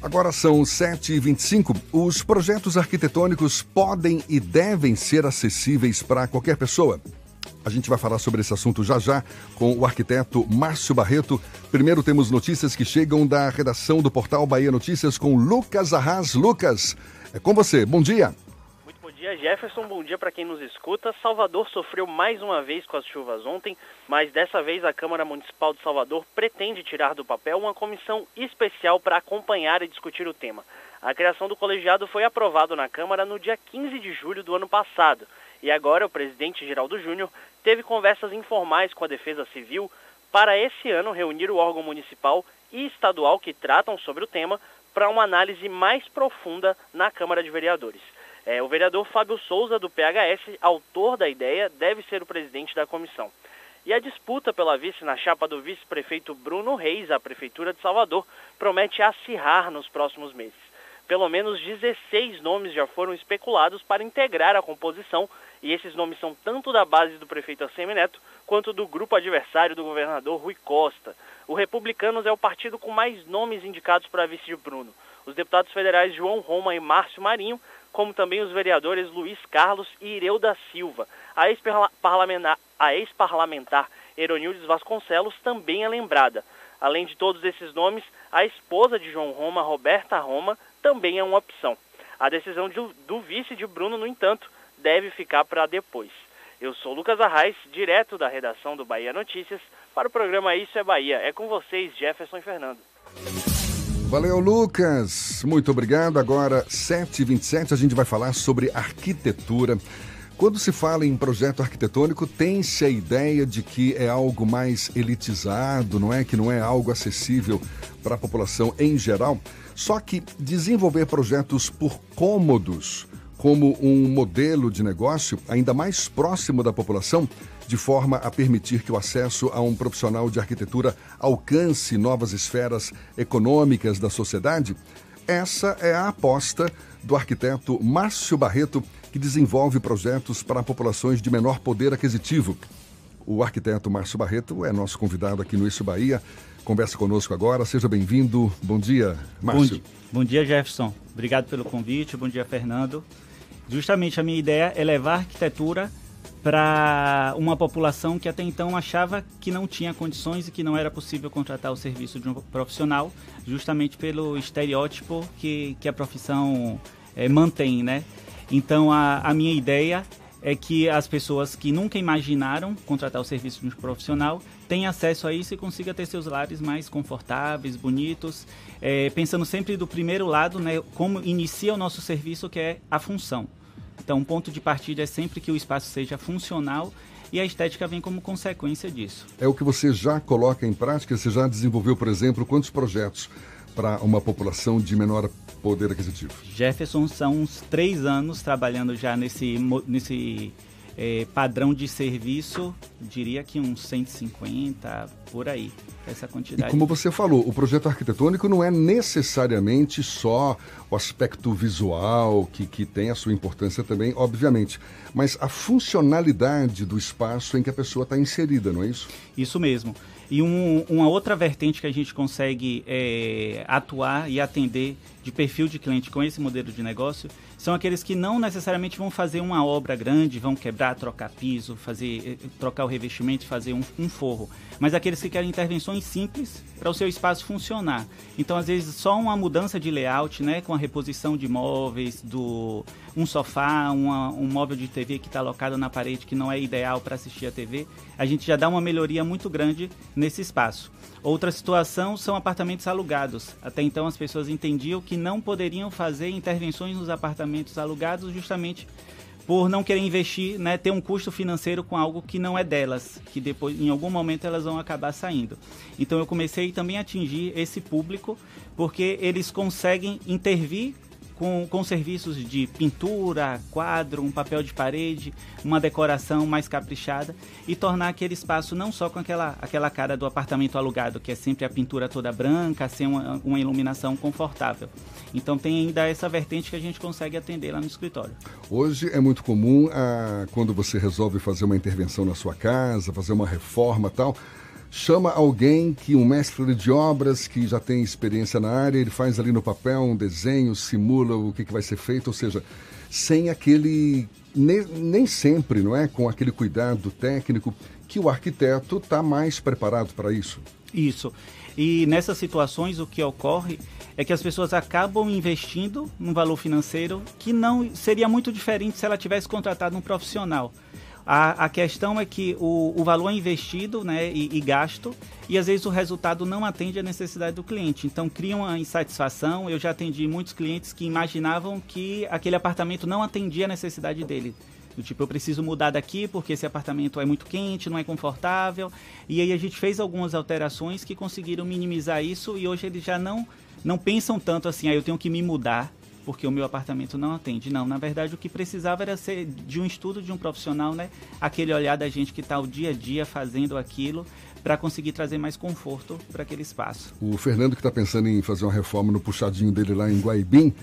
Agora são 7h25. Os projetos arquitetônicos podem e devem ser acessíveis para qualquer pessoa. A gente vai falar sobre esse assunto já já com o arquiteto Márcio Barreto. Primeiro temos notícias que chegam da redação do portal Bahia Notícias com Lucas Arras. Lucas, é com você. Bom dia dia, Jefferson. Bom dia para quem nos escuta. Salvador sofreu mais uma vez com as chuvas ontem, mas dessa vez a Câmara Municipal de Salvador pretende tirar do papel uma comissão especial para acompanhar e discutir o tema. A criação do colegiado foi aprovado na Câmara no dia 15 de julho do ano passado. E agora o presidente Geraldo Júnior teve conversas informais com a Defesa Civil para esse ano reunir o órgão municipal e estadual que tratam sobre o tema para uma análise mais profunda na Câmara de Vereadores. É, o vereador Fábio Souza, do PHS, autor da ideia, deve ser o presidente da comissão. E a disputa pela vice na chapa do vice-prefeito Bruno Reis, à Prefeitura de Salvador, promete acirrar nos próximos meses. Pelo menos 16 nomes já foram especulados para integrar a composição, e esses nomes são tanto da base do prefeito Assemineto quanto do grupo adversário do governador Rui Costa. O Republicanos é o partido com mais nomes indicados para vice de Bruno. Os deputados federais João Roma e Márcio Marinho como também os vereadores Luiz Carlos e Ireu da Silva. A ex-parlamentar, ex Eronildes Vasconcelos também é lembrada. Além de todos esses nomes, a esposa de João Roma, Roberta Roma, também é uma opção. A decisão de, do vice de Bruno, no entanto, deve ficar para depois. Eu sou Lucas Arraes, direto da redação do Bahia Notícias, para o programa Isso é Bahia. É com vocês, Jefferson e Fernando. Valeu, Lucas. Muito obrigado. Agora, 7h27, a gente vai falar sobre arquitetura. Quando se fala em projeto arquitetônico, tem-se a ideia de que é algo mais elitizado, não é? Que não é algo acessível para a população em geral. Só que desenvolver projetos por cômodos, como um modelo de negócio ainda mais próximo da população, de forma a permitir que o acesso a um profissional de arquitetura alcance novas esferas econômicas da sociedade? Essa é a aposta do arquiteto Márcio Barreto, que desenvolve projetos para populações de menor poder aquisitivo. O arquiteto Márcio Barreto é nosso convidado aqui no Isso Bahia. Conversa conosco agora. Seja bem-vindo. Bom dia, Márcio. Bom, bom dia, Jefferson. Obrigado pelo convite. Bom dia, Fernando. Justamente a minha ideia é levar a arquitetura para uma população que até então achava que não tinha condições e que não era possível contratar o serviço de um profissional, justamente pelo estereótipo que, que a profissão é, mantém, né? Então, a, a minha ideia é que as pessoas que nunca imaginaram contratar o serviço de um profissional tenham acesso a isso e consiga ter seus lares mais confortáveis, bonitos, é, pensando sempre do primeiro lado, né, como inicia o nosso serviço, que é a função. Então, o ponto de partida é sempre que o espaço seja funcional e a estética vem como consequência disso. É o que você já coloca em prática? Você já desenvolveu, por exemplo, quantos projetos para uma população de menor poder aquisitivo? Jefferson, são uns três anos trabalhando já nesse, nesse é, padrão de serviço, diria que uns 150 por aí, essa quantidade. E como você falou, o projeto arquitetônico não é necessariamente só o aspecto visual, que, que tem a sua importância também, obviamente, mas a funcionalidade do espaço em que a pessoa está inserida, não é isso? Isso mesmo. E um, uma outra vertente que a gente consegue é, atuar e atender de perfil de cliente com esse modelo de negócio são aqueles que não necessariamente vão fazer uma obra grande, vão quebrar, trocar piso, fazer, eh, trocar o revestimento, fazer um, um forro, mas aqueles que querem intervenções simples para o seu espaço funcionar. Então, às vezes, só uma mudança de layout, né, com a reposição de móveis, do um sofá, uma, um móvel de TV que está alocado na parede que não é ideal para assistir a TV, a gente já dá uma melhoria muito grande nesse espaço. Outra situação são apartamentos alugados. Até então as pessoas entendiam que não poderiam fazer intervenções nos apartamentos alugados justamente por não querer investir, né, ter um custo financeiro com algo que não é delas, que depois em algum momento elas vão acabar saindo. Então eu comecei também a atingir esse público porque eles conseguem intervir com, com serviços de pintura, quadro, um papel de parede, uma decoração mais caprichada e tornar aquele espaço não só com aquela, aquela cara do apartamento alugado, que é sempre a pintura toda branca, sem uma, uma iluminação confortável. Então tem ainda essa vertente que a gente consegue atender lá no escritório. Hoje é muito comum, ah, quando você resolve fazer uma intervenção na sua casa, fazer uma reforma tal, chama alguém que um mestre de obras que já tem experiência na área, ele faz ali no papel um desenho, simula o que, que vai ser feito, ou seja, sem aquele nem, nem sempre, não é, com aquele cuidado técnico que o arquiteto está mais preparado para isso. Isso. E nessas situações o que ocorre é que as pessoas acabam investindo num valor financeiro que não seria muito diferente se ela tivesse contratado um profissional. A, a questão é que o, o valor é investido né, e, e, gasto, e às vezes o resultado não atende à necessidade do cliente. Então cria uma insatisfação. Eu já atendi muitos clientes que imaginavam que aquele apartamento não atendia a necessidade dele. Do tipo, eu preciso mudar daqui porque esse apartamento é muito quente, não é confortável. E aí a gente fez algumas alterações que conseguiram minimizar isso e hoje eles já não, não pensam tanto assim, ah, eu tenho que me mudar porque o meu apartamento não atende. Não, na verdade o que precisava era ser de um estudo de um profissional, né? Aquele olhar da gente que está o dia a dia fazendo aquilo para conseguir trazer mais conforto para aquele espaço. O Fernando que está pensando em fazer uma reforma no puxadinho dele lá em Guaibim,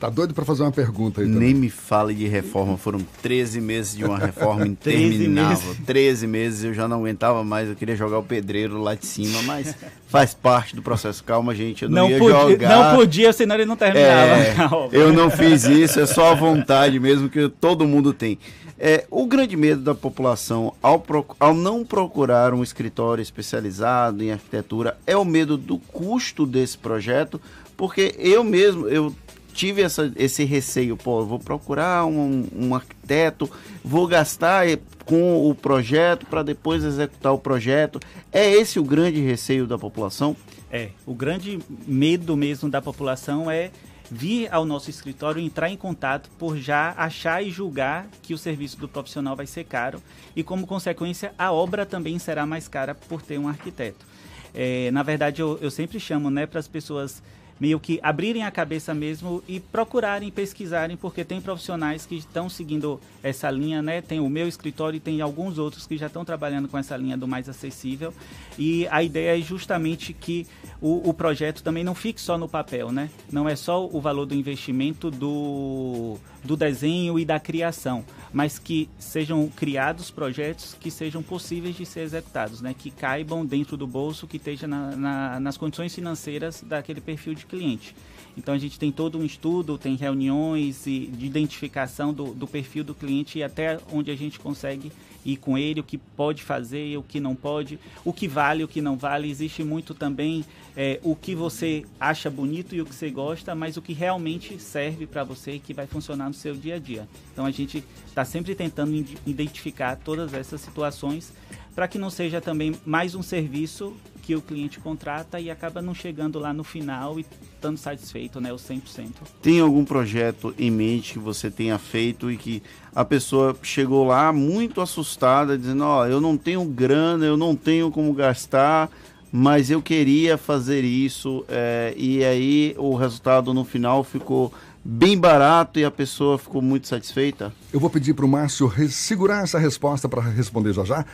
Tá doido para fazer uma pergunta aí também. Nem me fale de reforma. Foram 13 meses de uma reforma interminável. 13 meses. 13 meses eu já não aguentava mais. Eu queria jogar o pedreiro lá de cima, mas faz parte do processo. Calma, gente. Eu não, não ia podia, jogar. Não podia, senão ele não terminava. É, eu não fiz isso. É só a vontade mesmo que todo mundo tem. É, o grande medo da população ao, ao não procurar um escritório especializado em arquitetura é o medo do custo desse projeto, porque eu mesmo, eu tive essa, esse receio, pô, vou procurar um, um arquiteto, vou gastar com o projeto para depois executar o projeto. É esse o grande receio da população? É, o grande medo mesmo da população é vir ao nosso escritório, entrar em contato por já achar e julgar que o serviço do profissional vai ser caro e, como consequência, a obra também será mais cara por ter um arquiteto. É, na verdade, eu, eu sempre chamo né, para as pessoas meio que abrirem a cabeça mesmo e procurarem, pesquisarem, porque tem profissionais que estão seguindo essa linha, né? Tem o meu escritório e tem alguns outros que já estão trabalhando com essa linha do mais acessível. E a ideia é justamente que o, o projeto também não fique só no papel, né? Não é só o valor do investimento do, do desenho e da criação, mas que sejam criados projetos que sejam possíveis de ser executados, né? Que caibam dentro do bolso, que esteja na, na, nas condições financeiras daquele perfil de cliente. Então a gente tem todo um estudo, tem reuniões de identificação do, do perfil do cliente e até onde a gente consegue ir com ele, o que pode fazer, o que não pode, o que vale, o que não vale. Existe muito também é, o que você acha bonito e o que você gosta, mas o que realmente serve para você e que vai funcionar no seu dia a dia. Então a gente está sempre tentando identificar todas essas situações para que não seja também mais um serviço que o cliente contrata e acaba não chegando lá no final e estando satisfeito, né, o 100%. Tem algum projeto em mente que você tenha feito e que a pessoa chegou lá muito assustada, dizendo, ó, oh, eu não tenho grana, eu não tenho como gastar, mas eu queria fazer isso, é, e aí o resultado no final ficou bem barato e a pessoa ficou muito satisfeita? Eu vou pedir para o Márcio segurar essa resposta para responder já já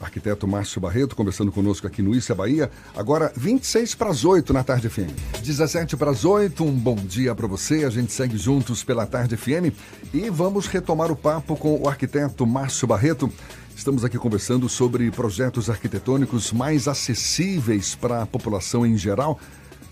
arquiteto Márcio Barreto, conversando conosco aqui no Issa Bahia. Agora, 26 para as 8 na Tarde FM. 17 para as 8, um bom dia para você. A gente segue juntos pela Tarde FM e vamos retomar o papo com o arquiteto Márcio Barreto. Estamos aqui conversando sobre projetos arquitetônicos mais acessíveis para a população em geral.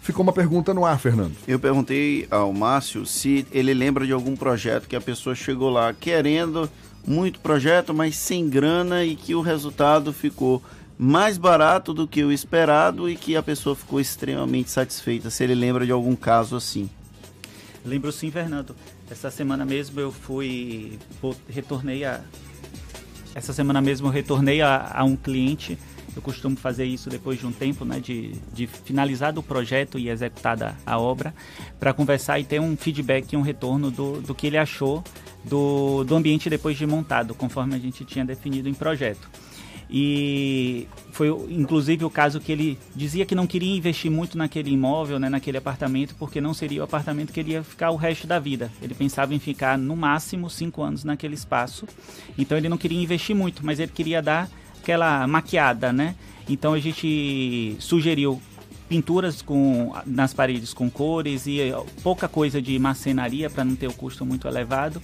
Ficou uma pergunta no ar, Fernando. Eu perguntei ao Márcio se ele lembra de algum projeto que a pessoa chegou lá querendo muito projeto, mas sem grana e que o resultado ficou mais barato do que o esperado e que a pessoa ficou extremamente satisfeita. Se ele lembra de algum caso assim. Lembro sim, Fernando. Essa semana mesmo eu fui, retornei a, essa semana mesmo eu retornei a, a, um cliente. Eu costumo fazer isso depois de um tempo, né, de, de finalizado o projeto e executada a obra, para conversar e ter um feedback e um retorno do, do que ele achou do, do ambiente depois de montado, conforme a gente tinha definido em projeto. E foi inclusive o caso que ele dizia que não queria investir muito naquele imóvel, né, naquele apartamento, porque não seria o apartamento que ele ia ficar o resto da vida. Ele pensava em ficar no máximo cinco anos naquele espaço. Então ele não queria investir muito, mas ele queria dar aquela maquiada, né? Então a gente sugeriu pinturas com, nas paredes com cores e pouca coisa de marcenaria para não ter o custo muito elevado.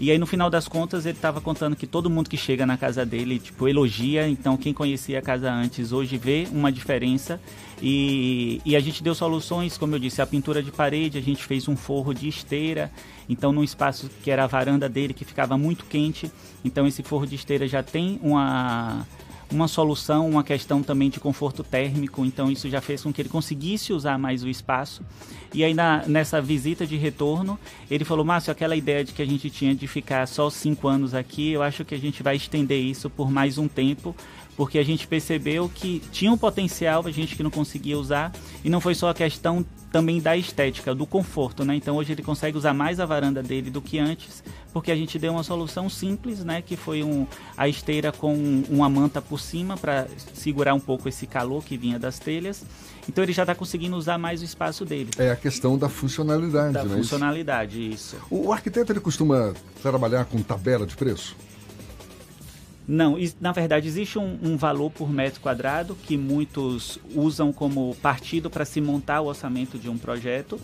E aí no final das contas ele estava contando que todo mundo que chega na casa dele, tipo, elogia, então quem conhecia a casa antes hoje vê uma diferença. E, e a gente deu soluções, como eu disse, a pintura de parede, a gente fez um forro de esteira, então num espaço que era a varanda dele, que ficava muito quente, então esse forro de esteira já tem uma uma solução, uma questão também de conforto térmico, então isso já fez com que ele conseguisse usar mais o espaço. E aí na, nessa visita de retorno, ele falou, Márcio, aquela ideia de que a gente tinha de ficar só cinco anos aqui, eu acho que a gente vai estender isso por mais um tempo, porque a gente percebeu que tinha um potencial, a gente que não conseguia usar, e não foi só a questão também da estética, do conforto, né? Então hoje ele consegue usar mais a varanda dele do que antes, porque a gente deu uma solução simples, né? Que foi um, a esteira com uma manta por cima para segurar um pouco esse calor que vinha das telhas. Então ele já está conseguindo usar mais o espaço dele. É a questão da funcionalidade, da né? funcionalidade, isso. O, o arquiteto ele costuma trabalhar com tabela de preço? Não, na verdade existe um, um, valor por metro quadrado que muitos usam como partido para se montar o orçamento de um projeto.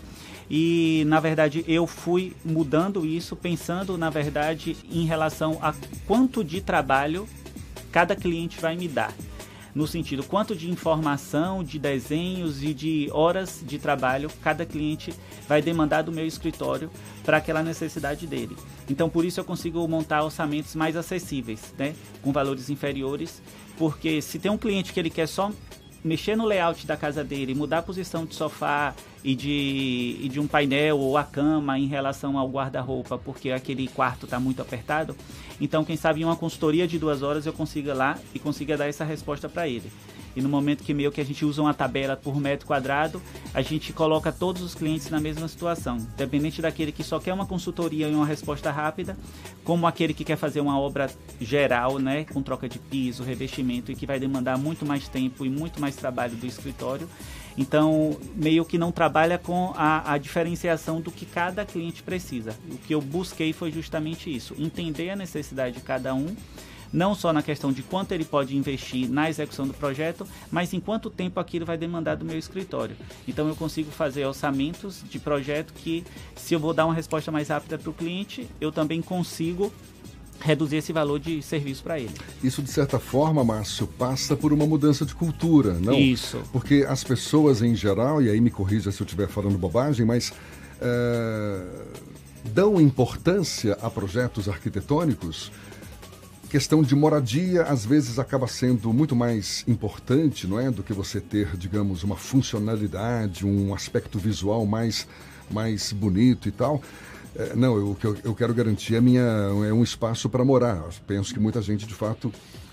E na verdade eu fui mudando isso, pensando na verdade em relação a quanto de trabalho cada cliente vai me dar no sentido quanto de informação, de desenhos e de horas de trabalho cada cliente vai demandar do meu escritório para aquela necessidade dele. Então, por isso eu consigo montar orçamentos mais acessíveis, né, com valores inferiores, porque se tem um cliente que ele quer só mexer no layout da casa dele, mudar a posição de sofá e de, e de um painel ou a cama em relação ao guarda-roupa, porque aquele quarto está muito apertado. Então, quem sabe em uma consultoria de duas horas eu consiga lá e consiga dar essa resposta para ele. E no momento que meio que a gente usa uma tabela por metro quadrado, a gente coloca todos os clientes na mesma situação, independente daquele que só quer uma consultoria e uma resposta rápida, como aquele que quer fazer uma obra geral, né, com troca de piso, revestimento e que vai demandar muito mais tempo e muito mais trabalho do escritório. Então, meio que não trabalha com a, a diferenciação do que cada cliente precisa. O que eu busquei foi justamente isso, entender a necessidade de cada um não só na questão de quanto ele pode investir na execução do projeto, mas em quanto tempo aquilo vai demandar do meu escritório. Então eu consigo fazer orçamentos de projeto que, se eu vou dar uma resposta mais rápida para o cliente, eu também consigo reduzir esse valor de serviço para ele. Isso, de certa forma, Márcio, passa por uma mudança de cultura, não? Isso. Porque as pessoas em geral, e aí me corrija se eu estiver falando bobagem, mas é, dão importância a projetos arquitetônicos questão de moradia às vezes acaba sendo muito mais importante, não é, do que você ter, digamos, uma funcionalidade, um aspecto visual mais mais bonito e tal. É, não, eu, o que eu, eu, quero garantir é, minha, é um espaço para morar. Eu penso que muita gente, de fato,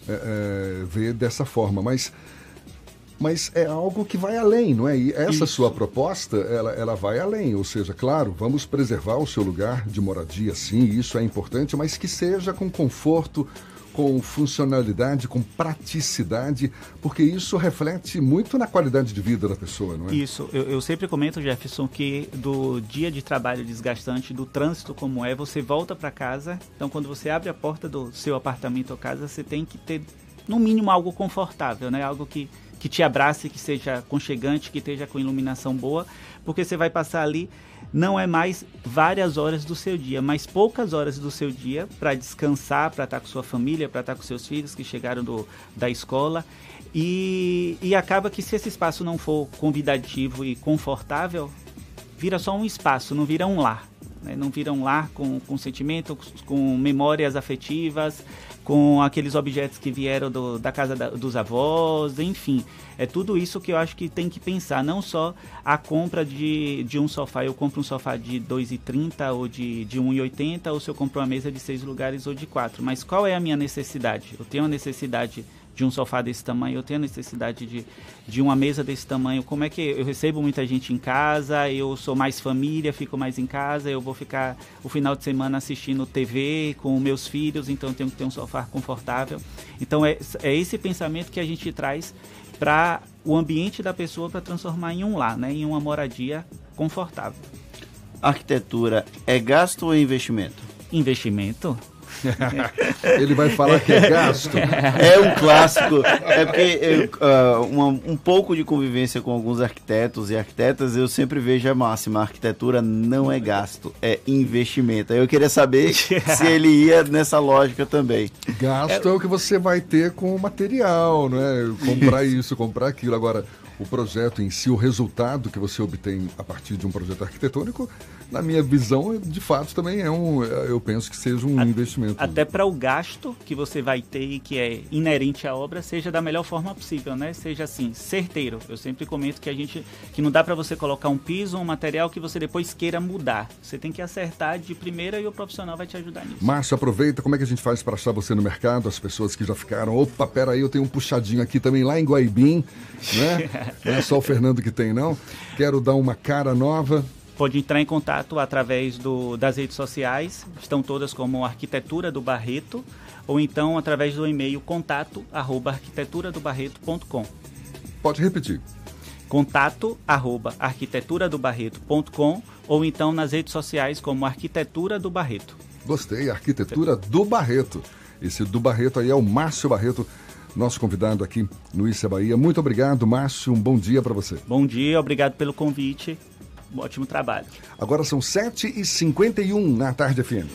é, é, vê dessa forma, mas mas é algo que vai além, não é? E essa Isso. sua proposta, ela, ela vai além, ou seja, claro, vamos preservar o seu lugar de moradia, sim, isso é importante, mas que seja com conforto, com funcionalidade, com praticidade, porque isso reflete muito na qualidade de vida da pessoa, não é? Isso. Eu, eu, sempre comento, Jefferson, que do dia de trabalho desgastante, do trânsito como é, você volta para casa. Então, quando você abre a porta do seu apartamento ou casa, você tem que ter, no mínimo, algo confortável, né? Algo que que te abrace, que seja conchegante, que esteja com iluminação boa, porque você vai passar ali não é mais várias horas do seu dia, mas poucas horas do seu dia para descansar, para estar com sua família, para estar com seus filhos que chegaram do, da escola. E, e acaba que se esse espaço não for convidativo e confortável, vira só um espaço, não vira um lar. Né? Não vira um lar com, com sentimento, com memórias afetivas, com aqueles objetos que vieram do, da casa da, dos avós, enfim. É tudo isso que eu acho que tem que pensar, não só a compra de, de um sofá, eu compro um sofá de 2,30 ou de, de 1,80, ou se eu compro uma mesa de seis lugares ou de quatro, mas qual é a minha necessidade? Eu tenho a necessidade de um sofá desse tamanho, eu tenho necessidade de, de uma mesa desse tamanho. Como é que eu recebo muita gente em casa, eu sou mais família, fico mais em casa, eu vou ficar o final de semana assistindo TV com meus filhos, então eu tenho que ter um sofá confortável. Então é, é esse pensamento que a gente traz para o ambiente da pessoa para transformar em um lar, né, em uma moradia confortável. Arquitetura é gasto ou é investimento? Investimento. Ele vai falar que é gasto. É um clássico. É porque eu, uh, uma, um pouco de convivência com alguns arquitetos e arquitetas, eu sempre vejo a máxima: a arquitetura não é gasto, é investimento. Aí eu queria saber se ele ia nessa lógica também. Gasto é, é o que você vai ter com o material, não é? Comprar isso, comprar aquilo. Agora, o projeto em si, o resultado que você obtém a partir de um projeto arquitetônico, na minha visão, de fato também é um, eu penso que seja um investimento. Até para o gasto que você vai ter e que é inerente à obra, seja da melhor forma possível, né? Seja assim, certeiro. Eu sempre comento que a gente que não dá para você colocar um piso ou um material que você depois queira mudar. Você tem que acertar de primeira e o profissional vai te ajudar nisso. Márcio, aproveita, como é que a gente faz para achar você no mercado? As pessoas que já ficaram, opa, peraí, eu tenho um puxadinho aqui também lá em Guaibim, né? Não é só o Fernando que tem, não. Quero dar uma cara nova. Pode entrar em contato através do, das redes sociais, estão todas como Arquitetura do Barreto, ou então através do e-mail contato arroba arquiteturadobarreto.com. Pode repetir. Contato arroba arquiteturadobarreto.com ou então nas redes sociais como Arquitetura do Barreto. Gostei, Arquitetura do Barreto. Esse do Barreto aí é o Márcio Barreto nosso convidado aqui no Issa Bahia. Muito obrigado, Márcio. Um bom dia para você. Bom dia, obrigado pelo convite. Um ótimo trabalho. Agora são 7h51 na tarde FM.